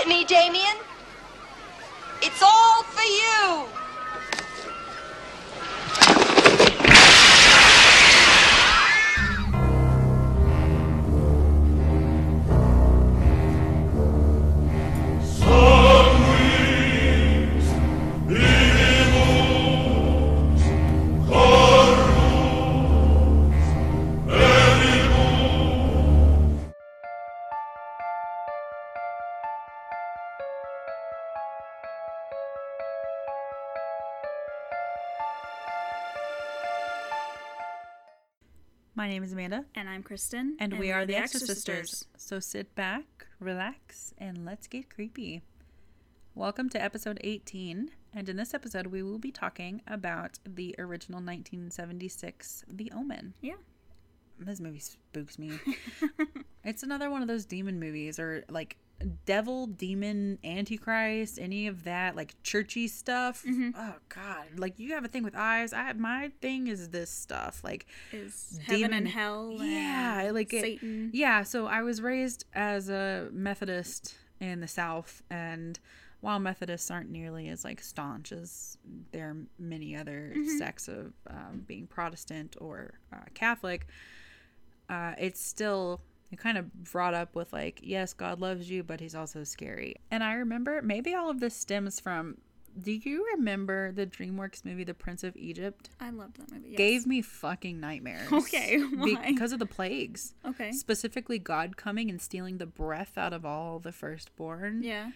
at me, Damien. It's all for you. Name is Amanda, And I'm Kristin. and, we we're are the Exorcisters. So sit back, relax, and let's get creepy. Welcome to episode 18, and in this episode, we will be talking about the original 1976 The Omen. Yeah. This movie spooks me. it's another one of those demon movies, or like devil, demon, antichrist, any of that, like churchy stuff. Oh, God. Like, you have a thing with eyes. I My thing is this stuff. Like, Is heaven demon- and hell. yeah and like it- Satan. yeah so i was raised as a methodist in the south and while methodists aren't nearly as like staunch as there are many other Mm-hmm. sects of um, being protestant or uh, catholic uh, it's still kind of brought up with like yes god loves you but he's also scary and i remember maybe all of this stems from do you remember the dreamworks movie the prince of egypt I loved that movie. Yes. gave me fucking nightmares. Okay, why? Because of the plagues. Okay. Specifically, God coming and stealing the breath out of all the firstborn Yeah.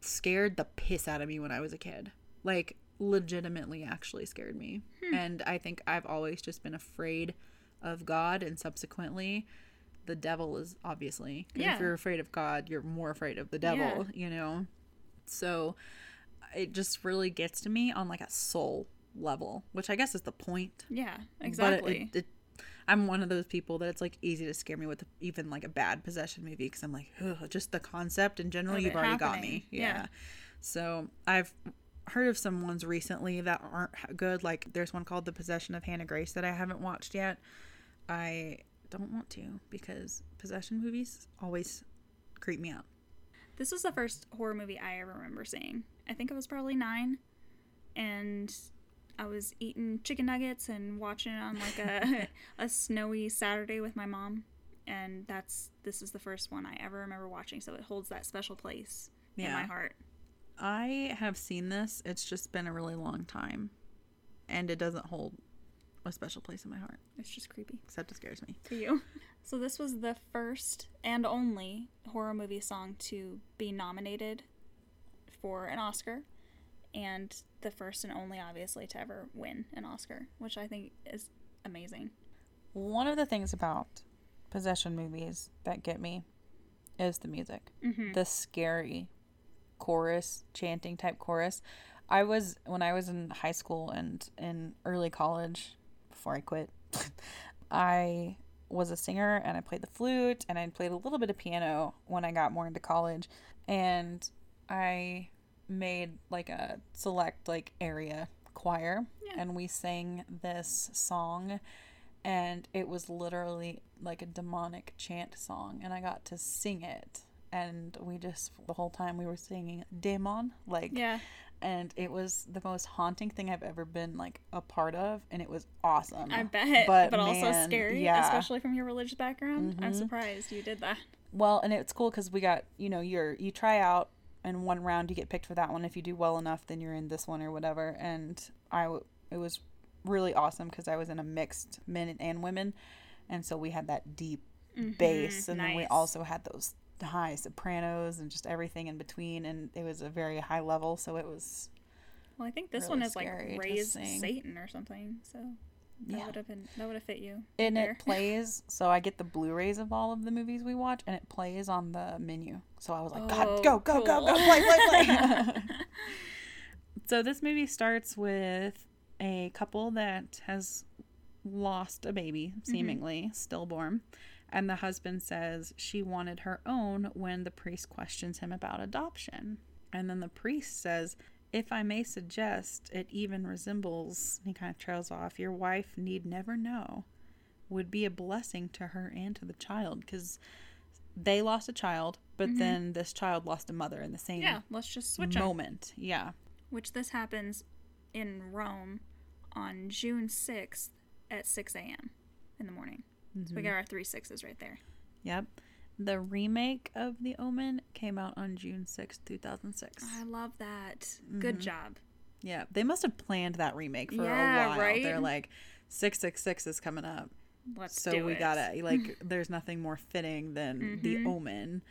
scared the piss out of me when I was a kid. Like, legitimately, actually scared me. Hmm. And I think I've always just been afraid of God, and subsequently, the devil is obviously. Yeah. If you're afraid of God, you're more afraid of the devil, you know? So it just really gets to me on like a soul level, which I guess is the point. Yeah. But it- Exactly. it, it, I'm one of those people that it's like easy to scare me with even like a bad possession movie because I'm like, Ugh, just the concept in general, you've already got me. Yeah. Yeah. So I've heard of some ones recently that aren't good. Like there's one called The Possession of Hannah Grace that I haven't watched yet. I don't want to because possession movies always creep me out. this was the first horror movie I ever remember seeing. I think I was probably nine, and I was eating chicken nuggets and watching it on like a a snowy Saturday with my mom. And that's this is the first one I ever remember watching, so it holds that special place in my heart. I have seen this. It's just been a really long time, and it doesn't hold a special place in my heart. It's just creepy. Except it scares me. to you. So this was the first and only horror movie song to be nominated for an Oscar and the first and only obviously to ever win an Oscar, which I think is amazing. One of the things about possession movies that get me is the music. Mm-hmm. The scary chorus, chanting type chorus. I was when I was in high school and in early college before I quit. I was a singer and I played the flute and I played a little bit of piano when I got more into college. And I made like a select like area choir. And we sang this song and it was literally like a demonic chant song. And I got to sing it. And we just the whole time we were singing demon like Yeah. And it was the most haunting thing I've ever been like a part of and it was awesome I bet, but, also man, scary, yeah. especially from your religious background. I'm mm-hmm. surprised you did that. Well, and it's cool because we got you know you're you try out and one round you get picked for that one. If you do well enough, then you're in this one or whatever. And I it was really awesome because I was in a mixed men and women, and so we had that deep mm-hmm. bass, and then we also had those high sopranos and just everything in between, and it was a very high level. So it was Well, I think this Really one is like raised. Satan or something. So that Yeah. would have been that would have fit you. and there. it plays. So I get the Blu-rays of all of the movies we watch, and it plays on the menu. So I was like, God, Oh, go, go, go, go, cool. play, play, play. so this movie starts with a couple that has lost a baby, mm-hmm. seemingly stillborn. And the husband says she wanted her own when the priest questions him about adoption. And then the priest says, If I may suggest, it even resembles, he kind of trails off, your wife need never know, would be a blessing to her and to the child. Because they lost a child, but mm-hmm. then this child lost a mother in the same Yeah, let's just switch moment. Yeah. Which this happens in Rome on June 6th at 6 a.m. in the morning. So we got mm-hmm. our three sixes right there. Yep. The remake of The Omen came out on June sixth, 2006. I love that. Good mm-hmm. job. Yeah, they must have planned that remake for Yeah, a while. right? They're like, 666 is coming up. Let's so we it. gotta, like, there's nothing more fitting than The mm-hmm. Omen.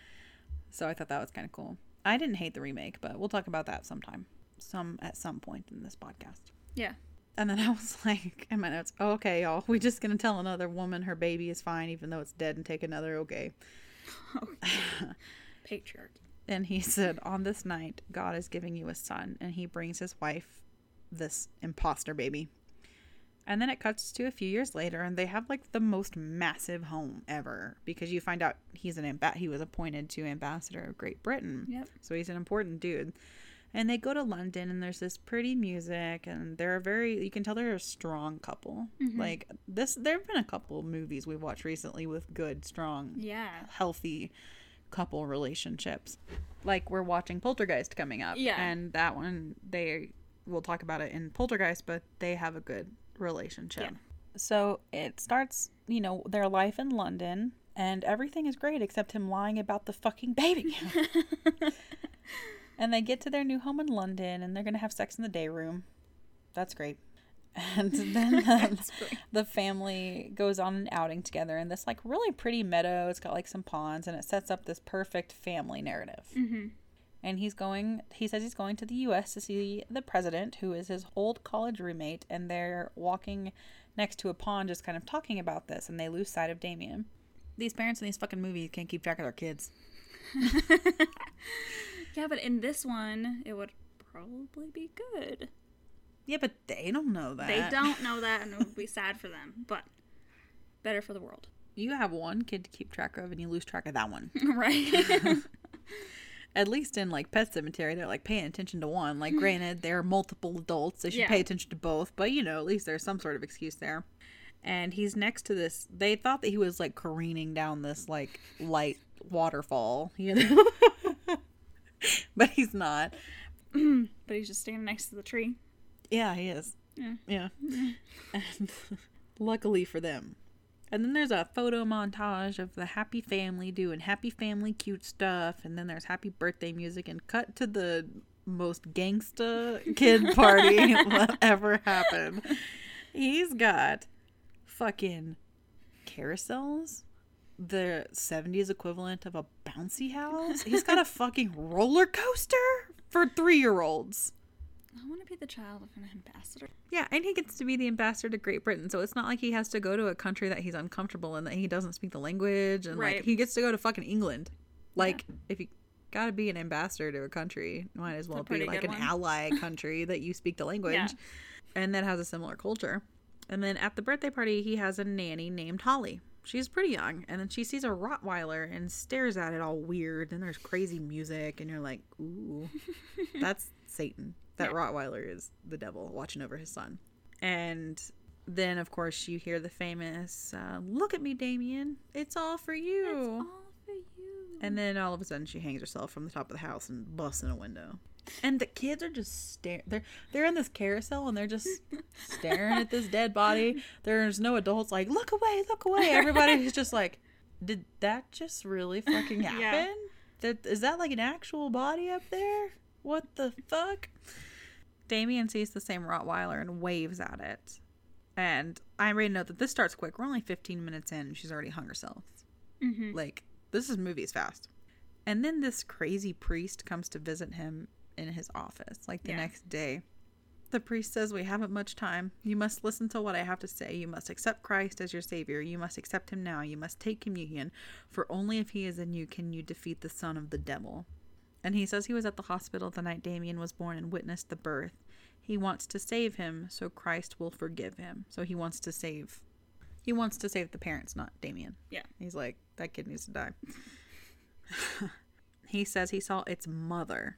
So I thought that was kind of cool. I didn't hate the remake, but we'll talk about that sometime. Some, at some point in this podcast. Yeah. And then I was like, in my notes, oh, okay, y'all, we just gonna tell another woman her baby is fine even though it's dead and take another, okay. Oh, Patriarchy. And he said, On this night, God is giving you a son, and he brings his wife this imposter baby. And then it cuts to a few years later, and they have like the most massive home ever because you find out he's an amb- he was appointed to ambassador of Great Britain. Yep. So he's an important dude. And they go to London, and there's this pretty music, and they're a very you can tell they're a strong couple. Mm-hmm. Like this, there have been a couple movies we've watched recently with good, strong, Yeah. healthy couple relationships. Like we're watching Poltergeist coming up. Yeah. And that one they we'll talk about it in Poltergeist, but they have a good relationship. Yeah. So it starts, you know, their life in London and everything is great except him lying about the fucking baby. and they get to their new home in London and they're going to have sex in the day room. That's great. And then um, the family goes on an outing together in this like really pretty meadow. It's got like some ponds and it sets up this perfect family narrative. Mm-hmm. And he's going, he says he's going to the US to see the president, who is his old college roommate. And they're walking next to a pond, just kind of talking about this. And they lose sight of Damien. These parents in these fucking movies can't keep track of their kids. Yeah, but in this one, it would probably be good. Yeah, but they don't know that. They don't know that, and it would be sad for them, but better for the world. You have one kid to keep track of, and you lose track of that one. right? At least in like Pet Sematary, they're like paying attention to one. Like, granted, there are multiple adults; they should Yeah. pay attention to both. But you know, at least there's some sort of excuse there. And he's next to this. They thought that he was like careening down this like light waterfall, you know, but he's not. but he's just standing next to the tree. Yeah, he is. Yeah. Yeah. and luckily for them. And then there's a photo montage of the happy family doing happy family cute stuff. And then there's happy birthday music and cut to the most gangsta kid party ever happened. He's got fucking carousels, the 70s equivalent of a bouncy house. He's got a fucking roller coaster for three year olds. I want to be the child of an ambassador. Yeah, and he gets to be the ambassador to Great Britain, so it's not like he has to go to a country that he's uncomfortable in, that he doesn't speak the language, and like he gets to go to fucking England. Like, if you gotta be an ambassador to a country, might as well be like an one. ally country that you speak the language, Yeah. and that has a similar culture. And then at the birthday party, he has a nanny named Holly. She's pretty young, and then she sees a Rottweiler and stares at it all weird. And there's crazy music, and you're like, "Ooh, that's Satan. That Yeah. Rottweiler is the devil watching over his son." And then, of course, you hear the famous, uh, "Look at me, Damien. It's all for you." All for you. And then all of a sudden, she hangs herself from the top of the house and busts in a window. And the kids are just staring. They're they're in this carousel and they're just staring at this dead body. There's no adults like look away, look away. Everybody's just like, did that just really fucking happen? Yeah. That is that like an actual body up there? What the fuck? Damien sees the same Rottweiler and waves at it. And I made a note that this starts quick. We're only 15 minutes in and she's already hung herself. Mhm. Like, this is movies fast. And then this crazy priest comes to visit him in his office, like the Yeah. next day. The priest says, We haven't much time. You must listen to what I have to say. You must accept Christ as your Savior. You must accept Him now. You must take communion. For only if He is in you can you defeat the son of the devil. And he says he was at the hospital the night Damien was born and witnessed the birth. He wants to save him, so Christ will forgive him. So he wants to save. He wants to save the parents, not Damien. Yeah. He's like, that kid needs to die. he says he saw its mother,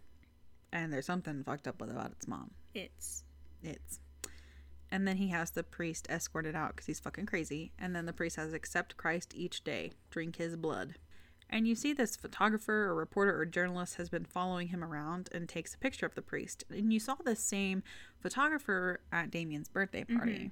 and there's something fucked up with about its mom. It's It's. And then he has the priest escorted out because he's fucking crazy. And then the priest has accept Christ each day, drink his blood. And you see this photographer or reporter or journalist has been following him around and takes a picture of the priest. And you saw this same photographer at Damien's birthday mm-hmm. party.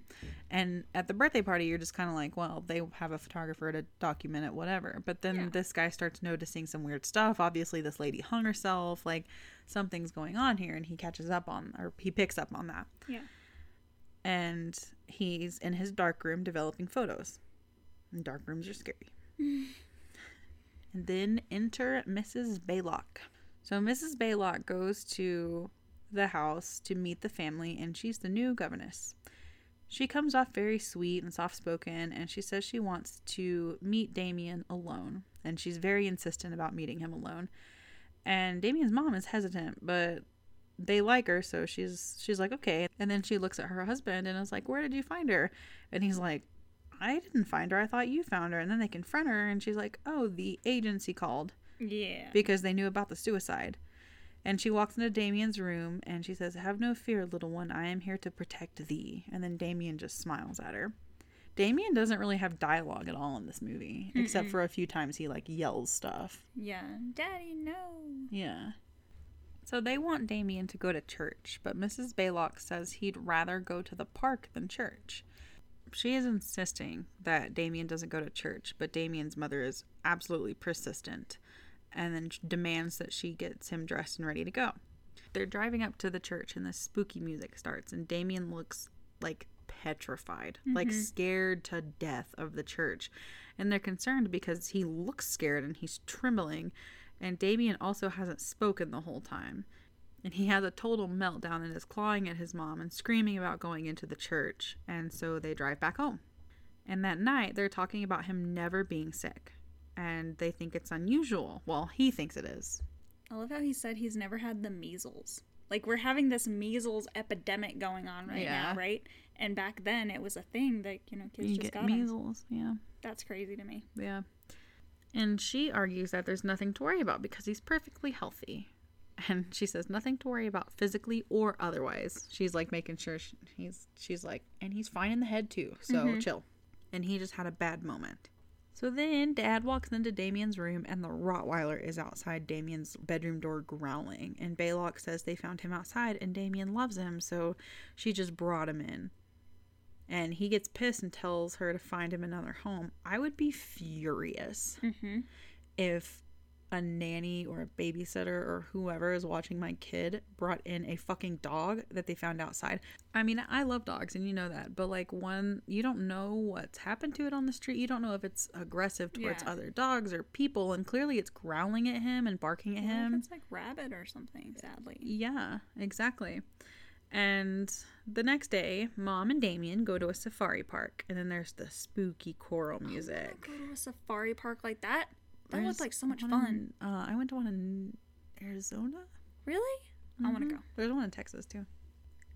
And at the birthday party, you're just kind of like, well, they have a photographer to document it, whatever. But then Yeah. this guy starts noticing some weird stuff. Obviously, this lady hung herself. Like something's going on here. And he catches up on, or he picks up on that. Yeah. And he's in his dark room developing photos. And dark rooms are scary. and then enter Mrs. Baylock. So Mrs. Baylock goes to the house to meet the family, and she's the new governess. She comes off very sweet and soft spoken, and she says she wants to meet Damien alone. And she's very insistent about meeting him alone. And Damien's mom is hesitant, but they like her, so she's she's like, okay. And then she looks at her husband and is like, Where did you find her? And he's like, I didn't find her. I thought you found her. And then they confront her, and she's like, Oh, the agency called Yeah. because they knew about the suicide. And she walks into Damien's room and she says, Have no fear, little one. I am here to protect thee. And then Damien just smiles at her. Damien doesn't really have dialogue at all in this movie, except for a few times he like yells stuff. yeah. Daddy, no. Yeah. So they want Damien to go to church, but Mrs. Baylock says he'd rather go to the park than church. She is insisting that Damien doesn't go to church, but Damien's mother is absolutely persistent and then demands that she gets him dressed and ready to go. They're driving up to the church and the spooky music starts and Damien looks like petrified, like mm-hmm. scared to death of the church. And they're concerned because he looks scared and he's trembling. And Damien also hasn't spoken the whole time. And he has a total meltdown and is clawing at his mom and screaming about going into the church. And so they drive back home. And that night, they're talking about him never being sick. And they think it's unusual. Well, he thinks it is. I love how he said he's never had the measles. Like we're having this measles epidemic going on right Yeah. now, right? And back then it was a thing that you know kids You just got measles. Yeah. That's crazy to me. Yeah. And she argues that there's nothing to worry about because he's perfectly healthy. And she says nothing to worry about physically or otherwise. She's like making sure sh he's she's like and he's fine in the head too. So chill. And he just had a bad moment. So then dad walks into Damien's room and the Rottweiler is outside Damien's bedroom door growling. And Baylock says they found him outside and Damien loves him, so she just brought him in and he gets pissed and tells her to find him another home, I would be furious Mm-hmm. if a nanny or a babysitter or whoever is watching my kid brought in a fucking dog that they found outside. I mean, I love dogs and you know that, but like one, you don't know what's happened to it on the street. You don't know if it's aggressive towards Yeah. other dogs or people, and clearly it's growling at him and barking at him. it's like rabbit or something. Sadly. Yeah, exactly. And the next day, Mom and Damien go to a safari park, and then there's the spooky choral oh music. Go to a safari park like that. That looked like so much fun. in- uh, I went to one in Arizona. Really? I want to go. There's one in Texas too.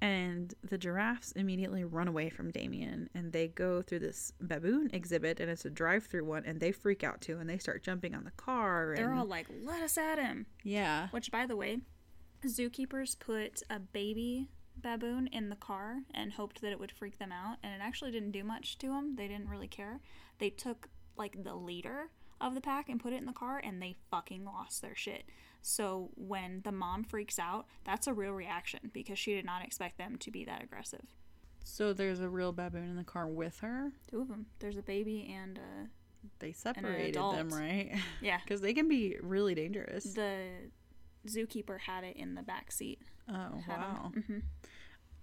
And the giraffes immediately run away from Damien, and they go through this baboon exhibit, and it's a drive-through one, and they freak out too, and they start jumping on the car. And, They're all like, "Let us at him." yeah, Which, by the way, zookeepers put a baby baboon in the car and hoped that it would freak them out, and it actually didn't do much to them. They didn't really care. They took like the leader of the pack and put it in the car, and they fucking lost their shit. So when the mom freaks out, that's a real reaction because she did not expect them to be that aggressive. So there's a real baboon in the car with her. Two of them. There's a baby and uh, They separated them, adult. right? yeah. Because they can be really dangerous. The zookeeper had it in the back seat. Oh wow! Mhm.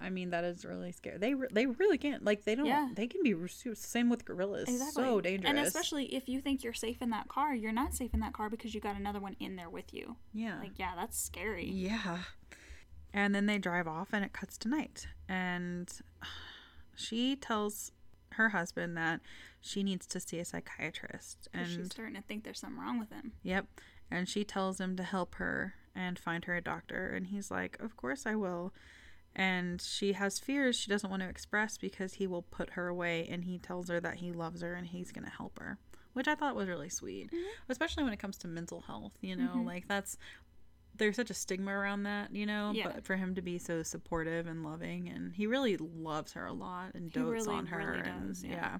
I mean, that is really scary. They re- they really can't like they don't. Yeah. They can be same with gorillas. Exactly. So dangerous. And especially if you think you're safe in that car, you're not safe in that car because you got another one in there with you. yeah, Like, yeah, that's scary. yeah. And then they drive off, and it cuts to night, and she tells her husband that she needs to see a psychiatrist, and she's starting to think there's something wrong with him. Yep. And she tells him to help her and find her a doctor. And he's like, Of course I will. And she has fears she doesn't want to express because he will put her away. And he tells her that he loves her and he's going to help her, which I thought was really sweet, mm-hmm. especially when it comes to mental health. You know, mm-hmm. like that's. There's such a stigma around that, you know, Yeah. but for him to be so supportive and loving, and he really loves her a lot and dotes really, on her, really and does, yeah. yeah.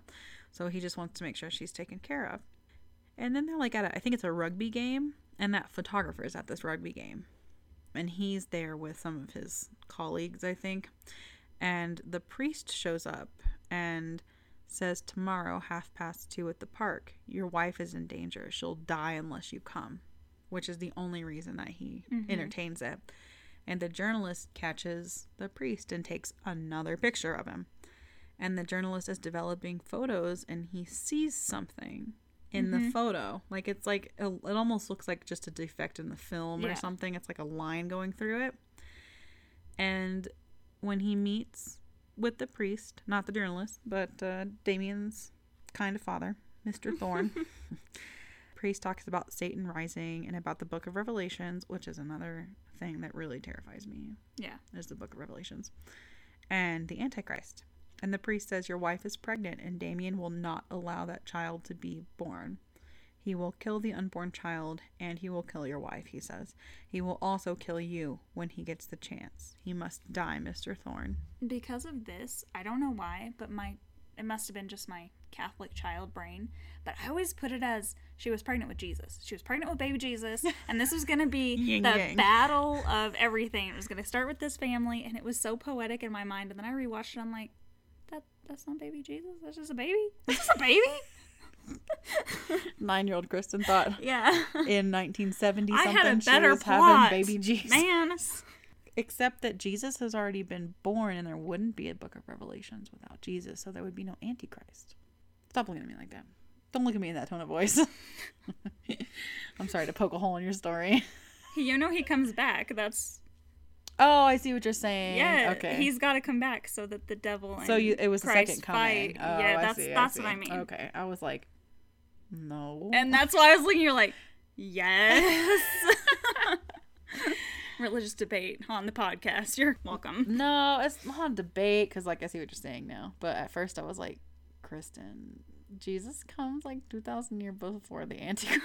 So he just wants to make sure she's taken care of. And then they're like at a, I think it's a rugby game, and that photographer is at this rugby game. And he's there with some of his colleagues, I think. And the priest shows up and says, Tomorrow, half past two at the park, your wife is in danger. She'll die unless you come, which is the only reason that he mm-hmm. entertains it. And the journalist catches the priest and takes another picture of him. And the journalist is developing photos and he sees something in the photo. Like it's like, a, it almost looks like just a defect in the film Yeah. or something. It's like a line going through it. And when he meets with the priest, not the journalist, but uh, Damien's kind of father, Mr. Thorne, priest talks about Satan rising and about the book of Revelations, which is another thing that really terrifies me Yeah. is the book of Revelations, and the Antichrist. And the priest says, Your wife is pregnant, and Damien will not allow that child to be born. He will kill the unborn child, and he will kill your wife, he says. He will also kill you when he gets the chance. He must die, Mr. Thorne. Because of this, I don't know why, but my it must have been just my Catholic child brain. But I always put it as she was pregnant with Jesus. She was pregnant with baby Jesus, and this was going to be the yang. battle of everything. It was going to start with this family, and it was so poetic in my mind. And then I rewatched it. I'm like, that's not baby Jesus. That's just a baby. That's just a baby. Nine year old Kristin thought yeah. in 1970 I something had a better plot, baby Jesus. man. Except that Jesus has already been born and there wouldn't be a book of Revelations without Jesus, so there would be no Antichrist. Stop looking at me like that. Don't look at me in that tone of voice. I'm sorry to poke a hole in your story. You know he comes back. That's Oh, I see what you're saying. yeah. Okay. He's got to come back so that the devil. And so you, it was the Christ second coming. fight. Oh, yeah, I that's see, that's what see. I mean. Okay. I was like, no. And that's why I was looking. You're like, yes. Religious debate on the podcast. You're welcome. No, it's not a debate because, like, I see what you're saying now. But at first, I was like, Kristin, Jesus comes like 2,000 years before the Antichrist.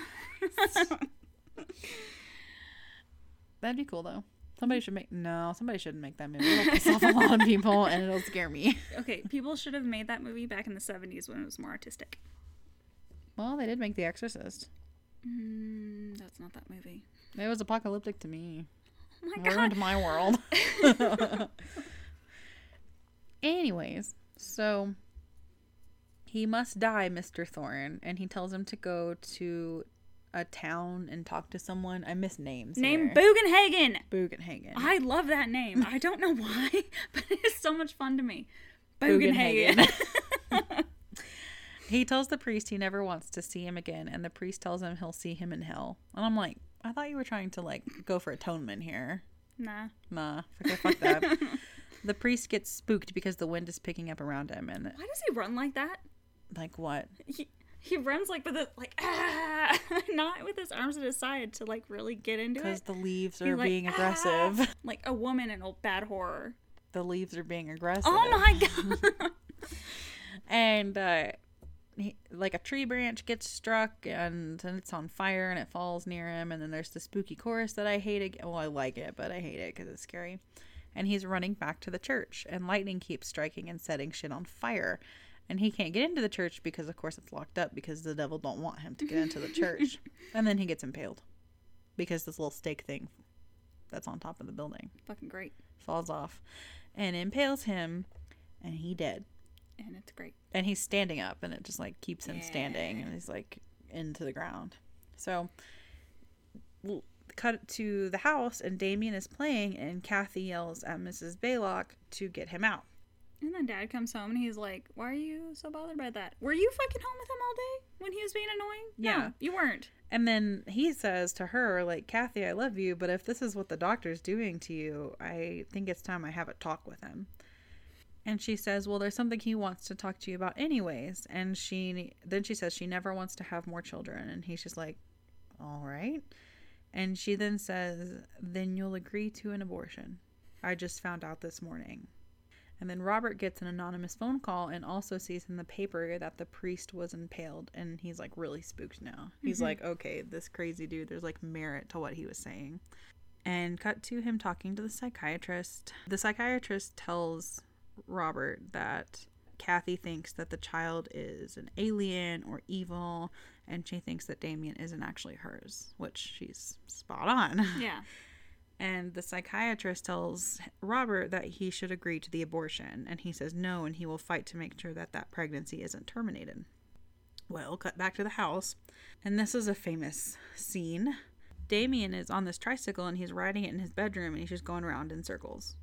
That'd be cool, though. Somebody should make. No, somebody shouldn't make that movie. It'll piss off a lot of people and it'll scare me. Okay, people should have made that movie back in the 70s when it was more artistic. Well, they did make The Exorcist. Mm, that's not that movie. It was apocalyptic to me. Oh my god. ruined my world. Anyways, so he must die, Mr. Thorne, and he tells him to go to a town and talk to someone. I miss names. Name here. Bugenhagen. Bugenhagen. I love that name. I don't know why, but it is so much fun to me. Bugenhagen. Bugenhagen. He tells the priest he never wants to see him again, and the priest tells him he'll see him in hell. And I'm like, I thought you were trying to like go for atonement here. nah. Nah, okay, fuck that. the priest gets spooked because the wind is picking up around him, and Why does he run like that? like what? He, he runs like with it, like ah, not with his arms at his side to like really get into it. Because the leaves are like, being "Ah," aggressive. like a woman in a bad horror. The leaves are being aggressive. Oh my god! And uh, he, like a tree branch gets struck, and then it's on fire, and it falls near him. And then there's the spooky chorus that I hate. Ag- well, I like it, but I hate it because it's scary. And he's running back to the church, and lightning keeps striking and setting shit on fire. And he can't get into the church because, of course, it's locked up because the devil don't want him to get into the church. and then he gets impaled because this little stake thing that's on top of the building Fucking great, falls off and impales him, and he dead. and it's great. And he's standing up, and it just like keeps him standing, and he's like into the ground. So, we'll cut to the house, and Damien is playing, and Kathy yells at Mrs. Baylock to get him out. And then dad comes home and he's like, "Why are you so bothered by that? Were you fucking home with him all day when he was being annoying? Yeah. no, you weren't. And then he says to her, like, Kathy, I love you, but if this is what the doctor's doing to you, I think it's time I have a talk with him. And she says, Well, there's something he wants to talk to you about, anyways. And she then she says she never wants to have more children. And he's just like, All right. And she then says, Then you'll agree to an abortion. I just found out this morning. And then Robert gets an anonymous phone call and also sees in the paper that the priest was impaled. And he's like really spooked now. He's mm-hmm. like, okay, this crazy dude, there's like merit to what he was saying. And cut to him talking to the psychiatrist. The psychiatrist tells Robert that Kathy thinks that the child is an alien or evil, and she thinks that Damien isn't actually hers, which she's spot on. Yeah. And the psychiatrist tells Robert that he should agree to the abortion, and he says no, and he will fight to make sure that that pregnancy isn't terminated. Well, cut back to the house, and this is a famous scene. Damien is on this tricycle and he's riding it in his bedroom, and he's just going around in circles.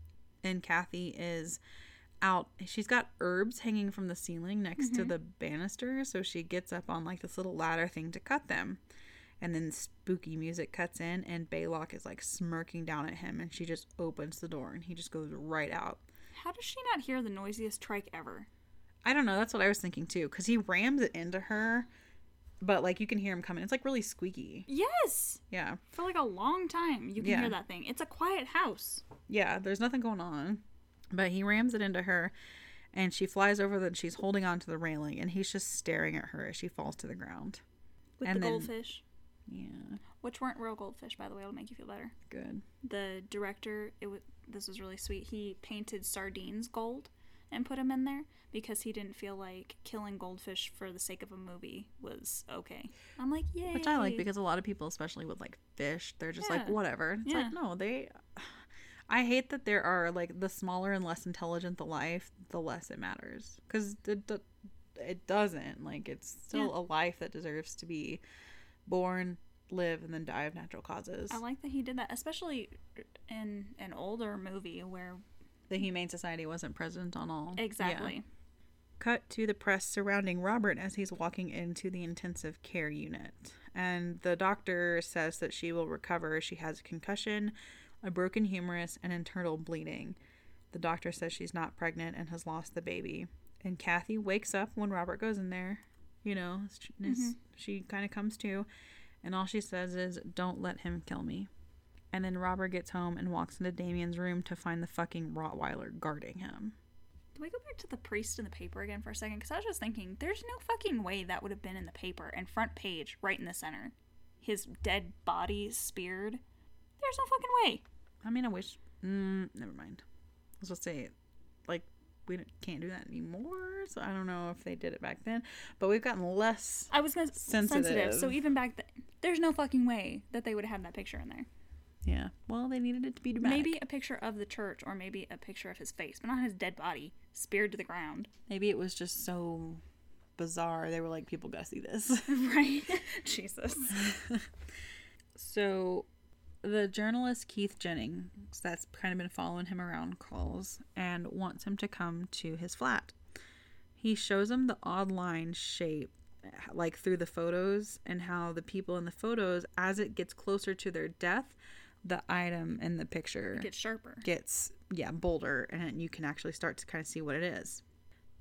And Kathy is out. She's got herbs hanging from the ceiling next to mm-hmm. the banister, so she gets up on like this little ladder thing to cut them and then spooky music cuts in and Baylock is like smirking down at him and she just opens the door and he just goes right out. How does she not hear the noisiest trike ever? I don't know, that's what I was thinking too cuz he rams it into her but like you can hear him coming. It's like really squeaky. Yes. Yeah. For like a long time, you can Yeah. hear that thing. It's a quiet house. Yeah, there's nothing going on. But he rams it into her and she flies over the she's holding onto the railing and he's just staring at her as she falls to the ground. With And the then- goldfish. Yeah, Which weren't real goldfish, by the way. It'll make you feel better. good. The director, it was this was really sweet. He painted sardines gold and put them in there because he didn't feel like killing goldfish for the sake of a movie was okay. I'm like, yay. Which I like because a lot of people, especially with like fish, they're just like Yeah. whatever. It's Yeah. like no, they. I hate that there are like the smaller and less intelligent the life, the less it matters because it it doesn't like it's still Yeah. a life that deserves to be born, live, and then die of natural causes. I like that he did that, especially in an older movie where the Humane Society wasn't present on all. Yeah. exactly. cut to the press surrounding Robert as he's walking into the intensive care unit. And the doctor says that she will recover. She has a concussion, a broken humerus, and internal bleeding. The doctor says she's not pregnant and has lost the baby. And Kathy wakes up when Robert goes in there. You know, she, she kind of comes to, and all she says is, Don't let him kill me. And then Robert gets home and walks into Damien's room to find the fucking Rottweiler guarding him. Can we go back to the priest in the paper again for a second? Because I was just thinking, there's no fucking way that would have been in the paper and front page, right in the center. His dead body speared. There's no fucking way. I mean, I wish. Mm, never mind. I was just say, like, we can't do that anymore. So I don't know if they did it back then, but we've gotten less. I was gonna sensitive. Sensitive. So even back then, there's no fucking way that they would have had that picture in there. Yeah. Well, they needed it to be dramatic. Maybe a picture of the church, or maybe a picture of his face, but not his dead body speared to the ground. Maybe it was just so bizarre. They were like, people gotta see this. right? Jesus. So, the journalist Keith Jennings, that's kind of been following him around, calls and wants him to come to his flat. He shows him the odd line shape, like through the photos, and how the people in the photos, as it gets closer to their death, the item in the picture gets sharper. gets yeah bolder and you can actually start to kind of see what it is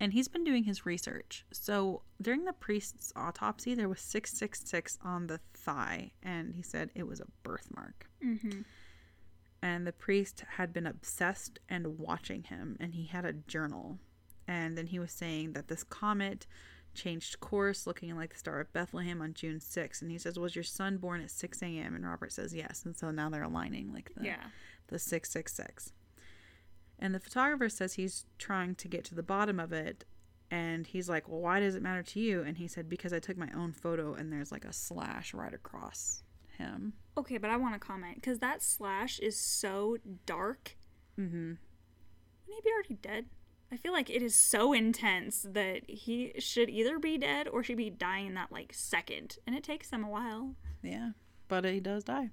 and he's been doing his research so during the priest's autopsy there was 666 on the thigh and he said it was a birthmark Mm-hmm. and the priest had been obsessed and watching him and he had a journal and then he was saying that this comet changed course looking like the star of bethlehem on june 6th and he says was your son born at 6 a.m and robert says yes and so now they're aligning like the Yeah. the 666. And the photographer says he's trying to get to the bottom of it. And he's like, Well, why does it matter to you? And he said, Because I took my own photo and there's like a slash right across him. Okay, but I want to comment because that slash is so dark. Mm-hmm. Wouldn't he be already dead? I feel like it is so intense that he should either be dead or should be dying that like second, and it takes them a while. Yeah. But he does die.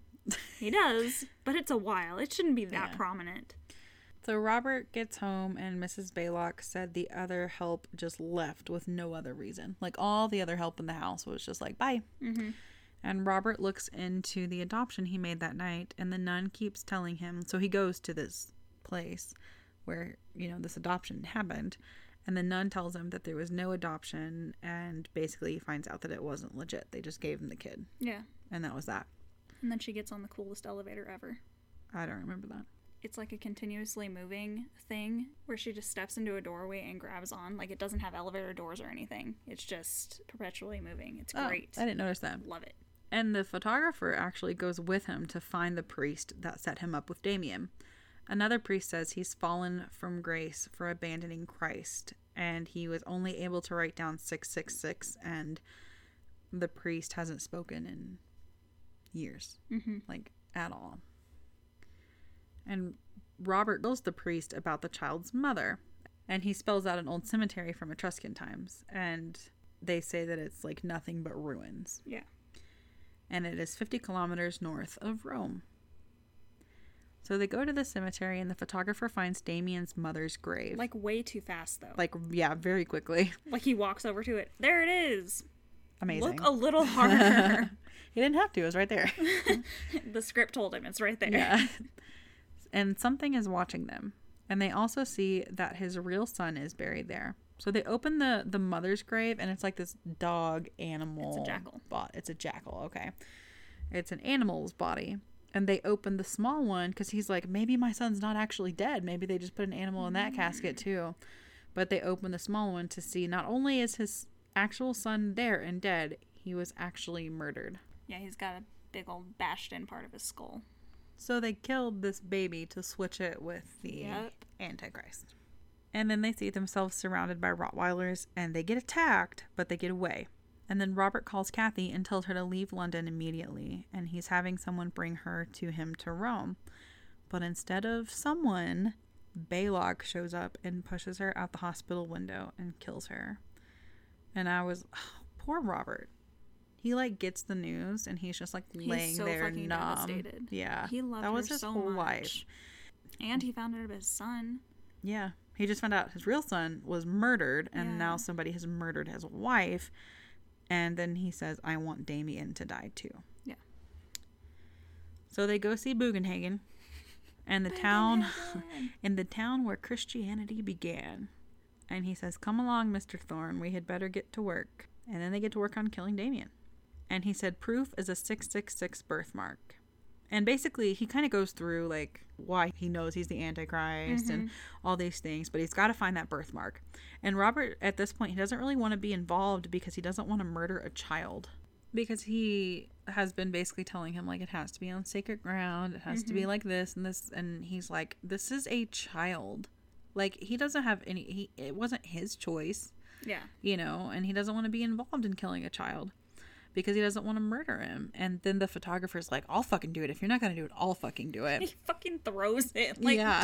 He does, but it's a while. It shouldn't be that Yeah. prominent. So Robert gets home and Mrs. Baylock said the other help just left with no other reason. Like all the other help in the house was just like, bye. Mm-hmm. And Robert looks into the adoption he made that night, and the nun keeps telling him. So he goes to this place where, you know, this adoption happened. And the nun tells him that there was no adoption, and basically he finds out that it wasn't legit. They just gave him the kid, Yeah, and that was that. and then she gets on the coolest elevator ever. I don't remember that. It's like a continuously moving thing where she just steps into a doorway and grabs on. Like it doesn't have elevator doors or anything. It's just perpetually moving. It's Oh, great. I didn't notice that. Love it. And the photographer actually goes with him to find the priest that set him up with Damien. Another priest says he's fallen from grace for abandoning Christ, and he was only able to write down 666, and the priest hasn't spoken in years, Mm-hmm. like at all. And Robert tells the priest about the child's mother, and he spells out an old cemetery from Etruscan times, and they say that it's like nothing but ruins, Yeah. and it is 50 kilometers north of Rome. So they go to the cemetery, and the photographer finds Damien's mother's grave. Like way too fast though. like yeah, very quickly. Like he walks over to it. There it is. Amazing. Look a little harder. he didn't have to; it was right there. the script told him it's right there. Yeah. And something is watching them. And they also see that his real son is buried there. So they open the the mother's grave and it's like this dog animal. It's a jackal. Bot. It's a jackal. Okay. It's an animal's body. And they open the small one because he's like, maybe my son's not actually dead. Maybe they just put an animal in that casket mm. too. But they open the small one to see not only is his actual son there and dead, he was actually murdered. Yeah, he's got a big old bashed in part of his skull. So they killed this baby to switch it with the Yep. Antichrist. And then they see themselves surrounded by Rottweilers and they get attacked, but they get away. And then Robert calls Kathy and tells her to leave London immediately, and he's having someone bring her to him to Rome. But instead of someone, Baylock shows up and pushes her out the hospital window and kills her. And I was, poor Robert. He like gets the news and he's just like laying so there numb. devastated. Yeah, He loved that was her his so whole much. life. And he found out about his son. Yeah. He just found out his real son was murdered and Yeah. now somebody has murdered his wife. And then he says, I want Damien to die too. Yeah. So they go see Bugenhagen and the town in the town where Christianity began. And he says, Come along, Mr. Thorne, we had better get to work. And then they get to work on killing Damien. And he said, Proof is a 666 birthmark. And basically, he kind of goes through like why he knows he's the Antichrist and mm-hmm. all these things, but he's got to find that birthmark. And Robert, at this point, he doesn't really want to be involved because he doesn't want to murder a child. Because he has been basically telling him, like, it has to be on sacred ground, it has to be mm-hmm. like this and this. And he's like, this is a child. Like, he doesn't have any, he, it wasn't his choice Yeah. you know, and he doesn't want to be involved in killing a child because he doesn't want to murder him. And then the photographer's like, I'll fucking do it. If you're not going to do it, I'll fucking do it. He fucking throws it. Like, Yeah.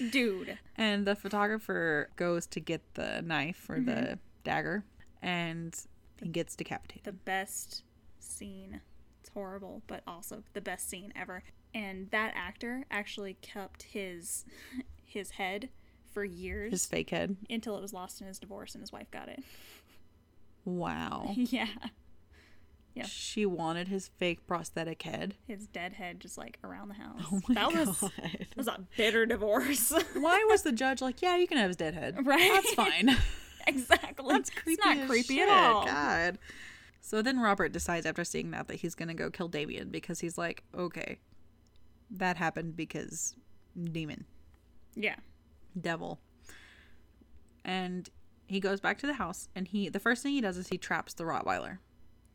dude, dude. And the photographer goes to get the knife or the mm-hmm. dagger and he gets decapitated. The best scene. It's horrible, but also the best scene ever. And that actor actually kept his his head for years His fake head. until it was lost in his divorce and his wife got it. Wow. yeah. Yeah. She wanted his fake prosthetic head. His dead head just like around the house. Oh my that was God. that was a bitter divorce. Why was the judge like, yeah, you can have his dead head? Right. That's fine. exactly. That's creepy. It's not creepy shit. at all. Oh god. So then Robert decides after seeing that that he's gonna go kill Damien because he's like, okay, that happened because demon, Yeah. devil, and he goes back to the house and he the first thing he does is he traps the Rottweiler,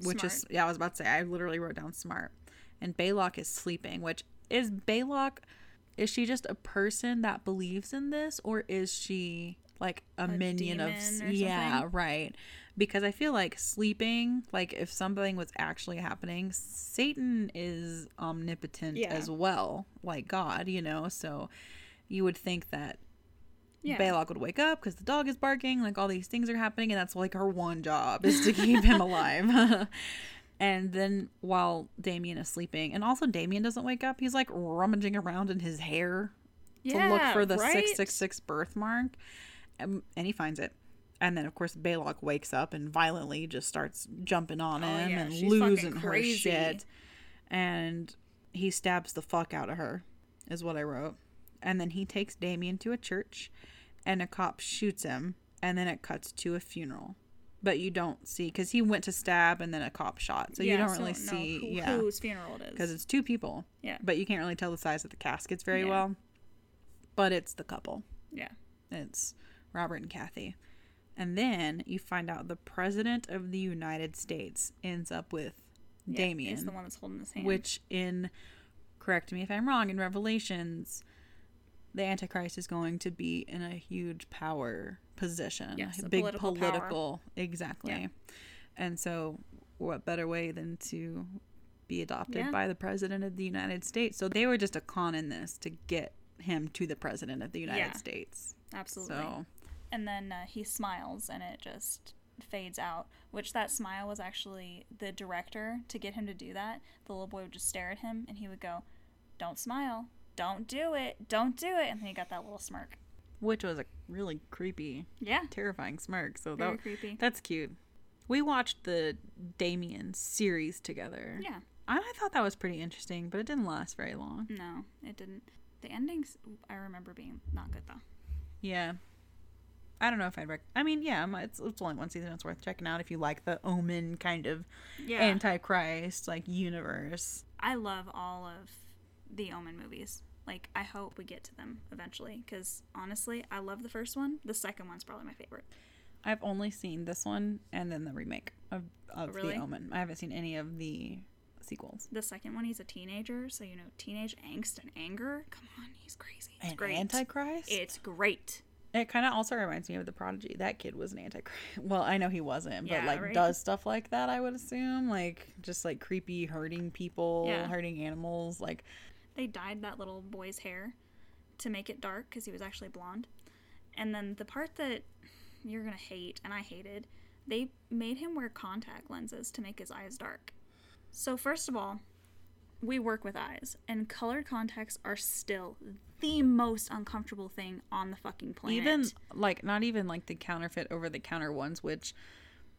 which is yeah I was about to say I literally wrote down smart, and Baylock is sleeping, which is Baylock. Is she just a person that believes in this, or is she like a, minion of yeah right? Because I feel like sleeping, like if something was actually happening, Satan is omnipotent Yeah. as well, like God, you know. So you would think that Yeah. Baylock would wake up because the dog is barking, like all these things are happening, and that's like her one job is to keep him alive. and then while Damien is sleeping, and also Damien doesn't wake up, he's like rummaging around in his hair to look for the right? 666 birthmark, and, and he finds it. And then, of course, Baylock wakes up and violently just starts jumping on Oh, him yeah, and she's losing her shit. And he stabs the fuck out of her, is what I wrote. And then he takes Damien to a church, and a cop shoots him, and then it cuts to a funeral. But you don't see, because he went to stab and then a cop shot. So you don't so really see, who, yeah. whose funeral it is. Because it's two people. Yeah. But you can't really tell the size of the caskets very Yeah. well. But it's the couple. yeah. It's Robert and Kathy. And then you find out the president of the United States ends up with yeah, Damien, is the one that's holding his hand. which in correct me if I'm wrong, in Revelations the Antichrist is going to be in a huge power position, Yes, big political political, exactly. Yeah. And so, what better way than to be adopted Yeah. by the president of the United States? So they were just a con in this to get him to the president of the United Yeah. States. Absolutely. So And then uh, he smiles and it just fades out, which that smile was actually the director to get him to do that. The little boy would just stare at him and he would go, Don't smile. Don't do it. Don't do it. And then he got that little smirk. which was a really creepy, Yeah. terrifying smirk. So Very that, creepy. that's cute. We watched the Damien series together. Yeah. I, I thought that was pretty interesting, but it didn't last very long. No, it didn't. The endings, I remember being not good though. Yeah. I don't know if I'd rec- I mean, yeah, it's, it's only one season. It's worth checking out if you like the Omen kind of Yeah. Antichrist like universe. I love all of the Omen movies. Like, I hope we get to them eventually because honestly, I love the first one. The second one's probably my favorite. I've only seen this one and then the remake of, of really? the Omen. I haven't seen any of the sequels. The second one, he's a teenager, so you know, teenage angst and anger. Come on, he's crazy. It's An great. Antichrist? It's great. It kind of also reminds me of the Prodigy. That kid was an Antichrist. Well, I know he wasn't, but Yeah, like right? does stuff like that. I would assume, like just like creepy, hurting people, Yeah. hurting animals. Like They dyed that little boy's hair to make it dark because he was actually blonde. And then the part that you're gonna hate, and I hated, they made him wear contact lenses to make his eyes dark. So first of all, we work with eyes, and colored contacts are still the most uncomfortable thing on the fucking planet. even like not even like the counterfeit over the counter ones which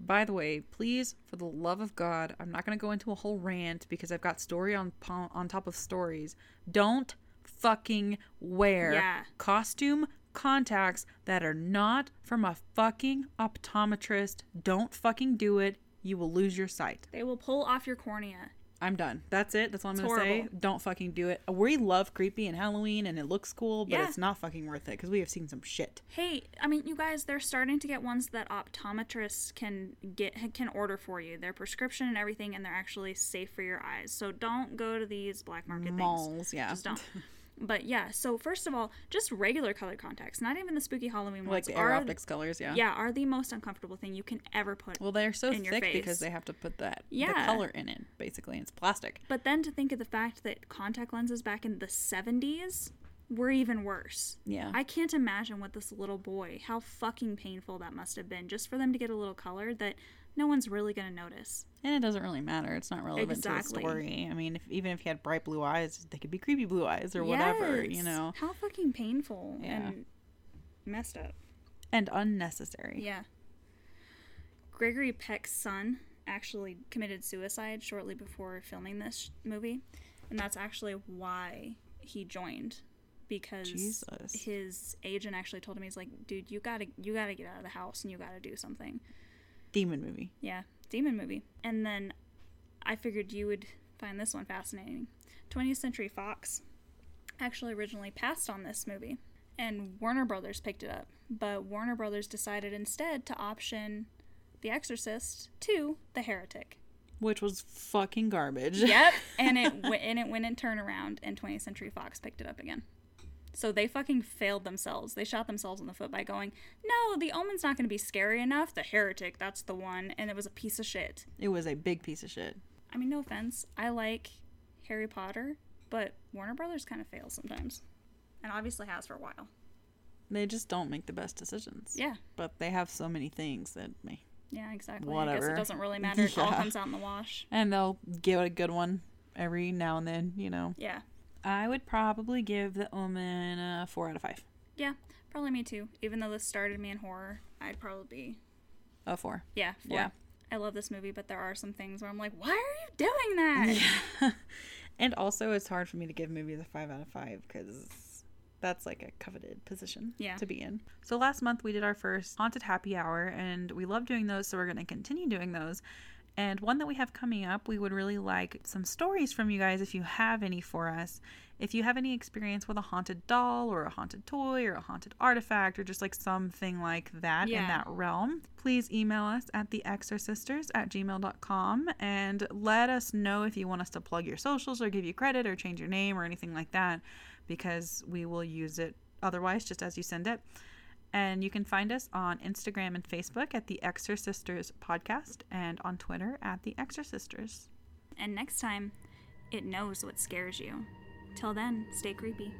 by the way please for the love of god i'm not going to go into a whole rant because i've got story on on top of stories don't fucking wear Yeah. costume contacts that are not from a fucking optometrist don't fucking do it you will lose your sight they will pull off your cornea. I'm done that's it that's all i'm It's going to say don't fucking do it we love creepy and halloween and it looks cool but Yeah. it's not fucking worth it because we have seen some shit Hey, I mean, you guys, they're starting to get ones that optometrists can get can order for you. They're prescription and everything, and they're actually safe for your eyes. So don't go to these black market things. malls yeah Just don't. But yeah, so first of all, just regular colored contacts, not even the spooky Halloween ones. like the air are optics colors yeah yeah are the most uncomfortable thing you can ever put. well they're so thick because they have to put that the Yeah. color in it basically it's plastic but then to think of the fact that contact lenses back in the 70s were even worse. yeah I can't imagine what this little boy, how fucking painful that must have been just for them to get a little color that no one's really going to notice. and it doesn't really matter it's not relevant Exactly. to the story i mean if, even if he had bright blue eyes they could be creepy blue eyes or whatever you know How fucking painful Yeah. and messed up. and unnecessary Yeah. Gregory Peck's son actually committed suicide shortly before filming this movie, and that's actually why he joined because Jesus. his agent actually told him he's like, "Dude, you got to you got to get out of the house and you got to do something." Demon movie Yeah, demon movie. And then I figured you would find this one fascinating. 20th Century Fox actually originally passed on this movie, and Warner Brothers picked it up. But Warner Brothers decided instead to option The Exorcist II The Heretic. which was fucking garbage Yep, and it w- and it went in turnaround, and 20th Century Fox picked it up again. So they fucking failed themselves. They shot themselves in the foot by going, "No, The Omen's not going to be scary enough. The Heretic, that's the one," and it was a piece of shit. it was a big piece of shit I mean, no offense. I like Harry Potter, but Warner Brothers kind of fails sometimes. And obviously has for a while. they just don't make the best decisions Yeah. but they have so many things that may Yeah, exactly. I Whatever. guess it doesn't really matter. It all comes out in the wash. and they'll give it a good one every now and then you know Yeah. I would probably give the omen a four out of five Yeah, probably me too. Even though this started me in horror, I'd probably be, a four yeah, four. Yeah. I love this movie, but there are some things where I'm like, why are you doing that? Yeah. and also, it's hard for me to give movies a five out of five because that's like a coveted position Yeah. to be in. So last month we did our first haunted happy hour, and we love doing those, so we're going to continue doing those. And one that we have coming up, we would really like some stories from you guys if you have any for us. If you have any experience with a haunted doll or a haunted toy or a haunted artifact or just like something like that in that realm, please email us at theexorcisters at gmail.com and let us know if you want us to plug your socials or give you credit or change your name or anything like that because we will use it otherwise just as you send it. And you can find us on Instagram and Facebook at the Exorcisters Podcast and on Twitter at the Exorcisters. And next time, it knows what scares you. Till then, stay creepy.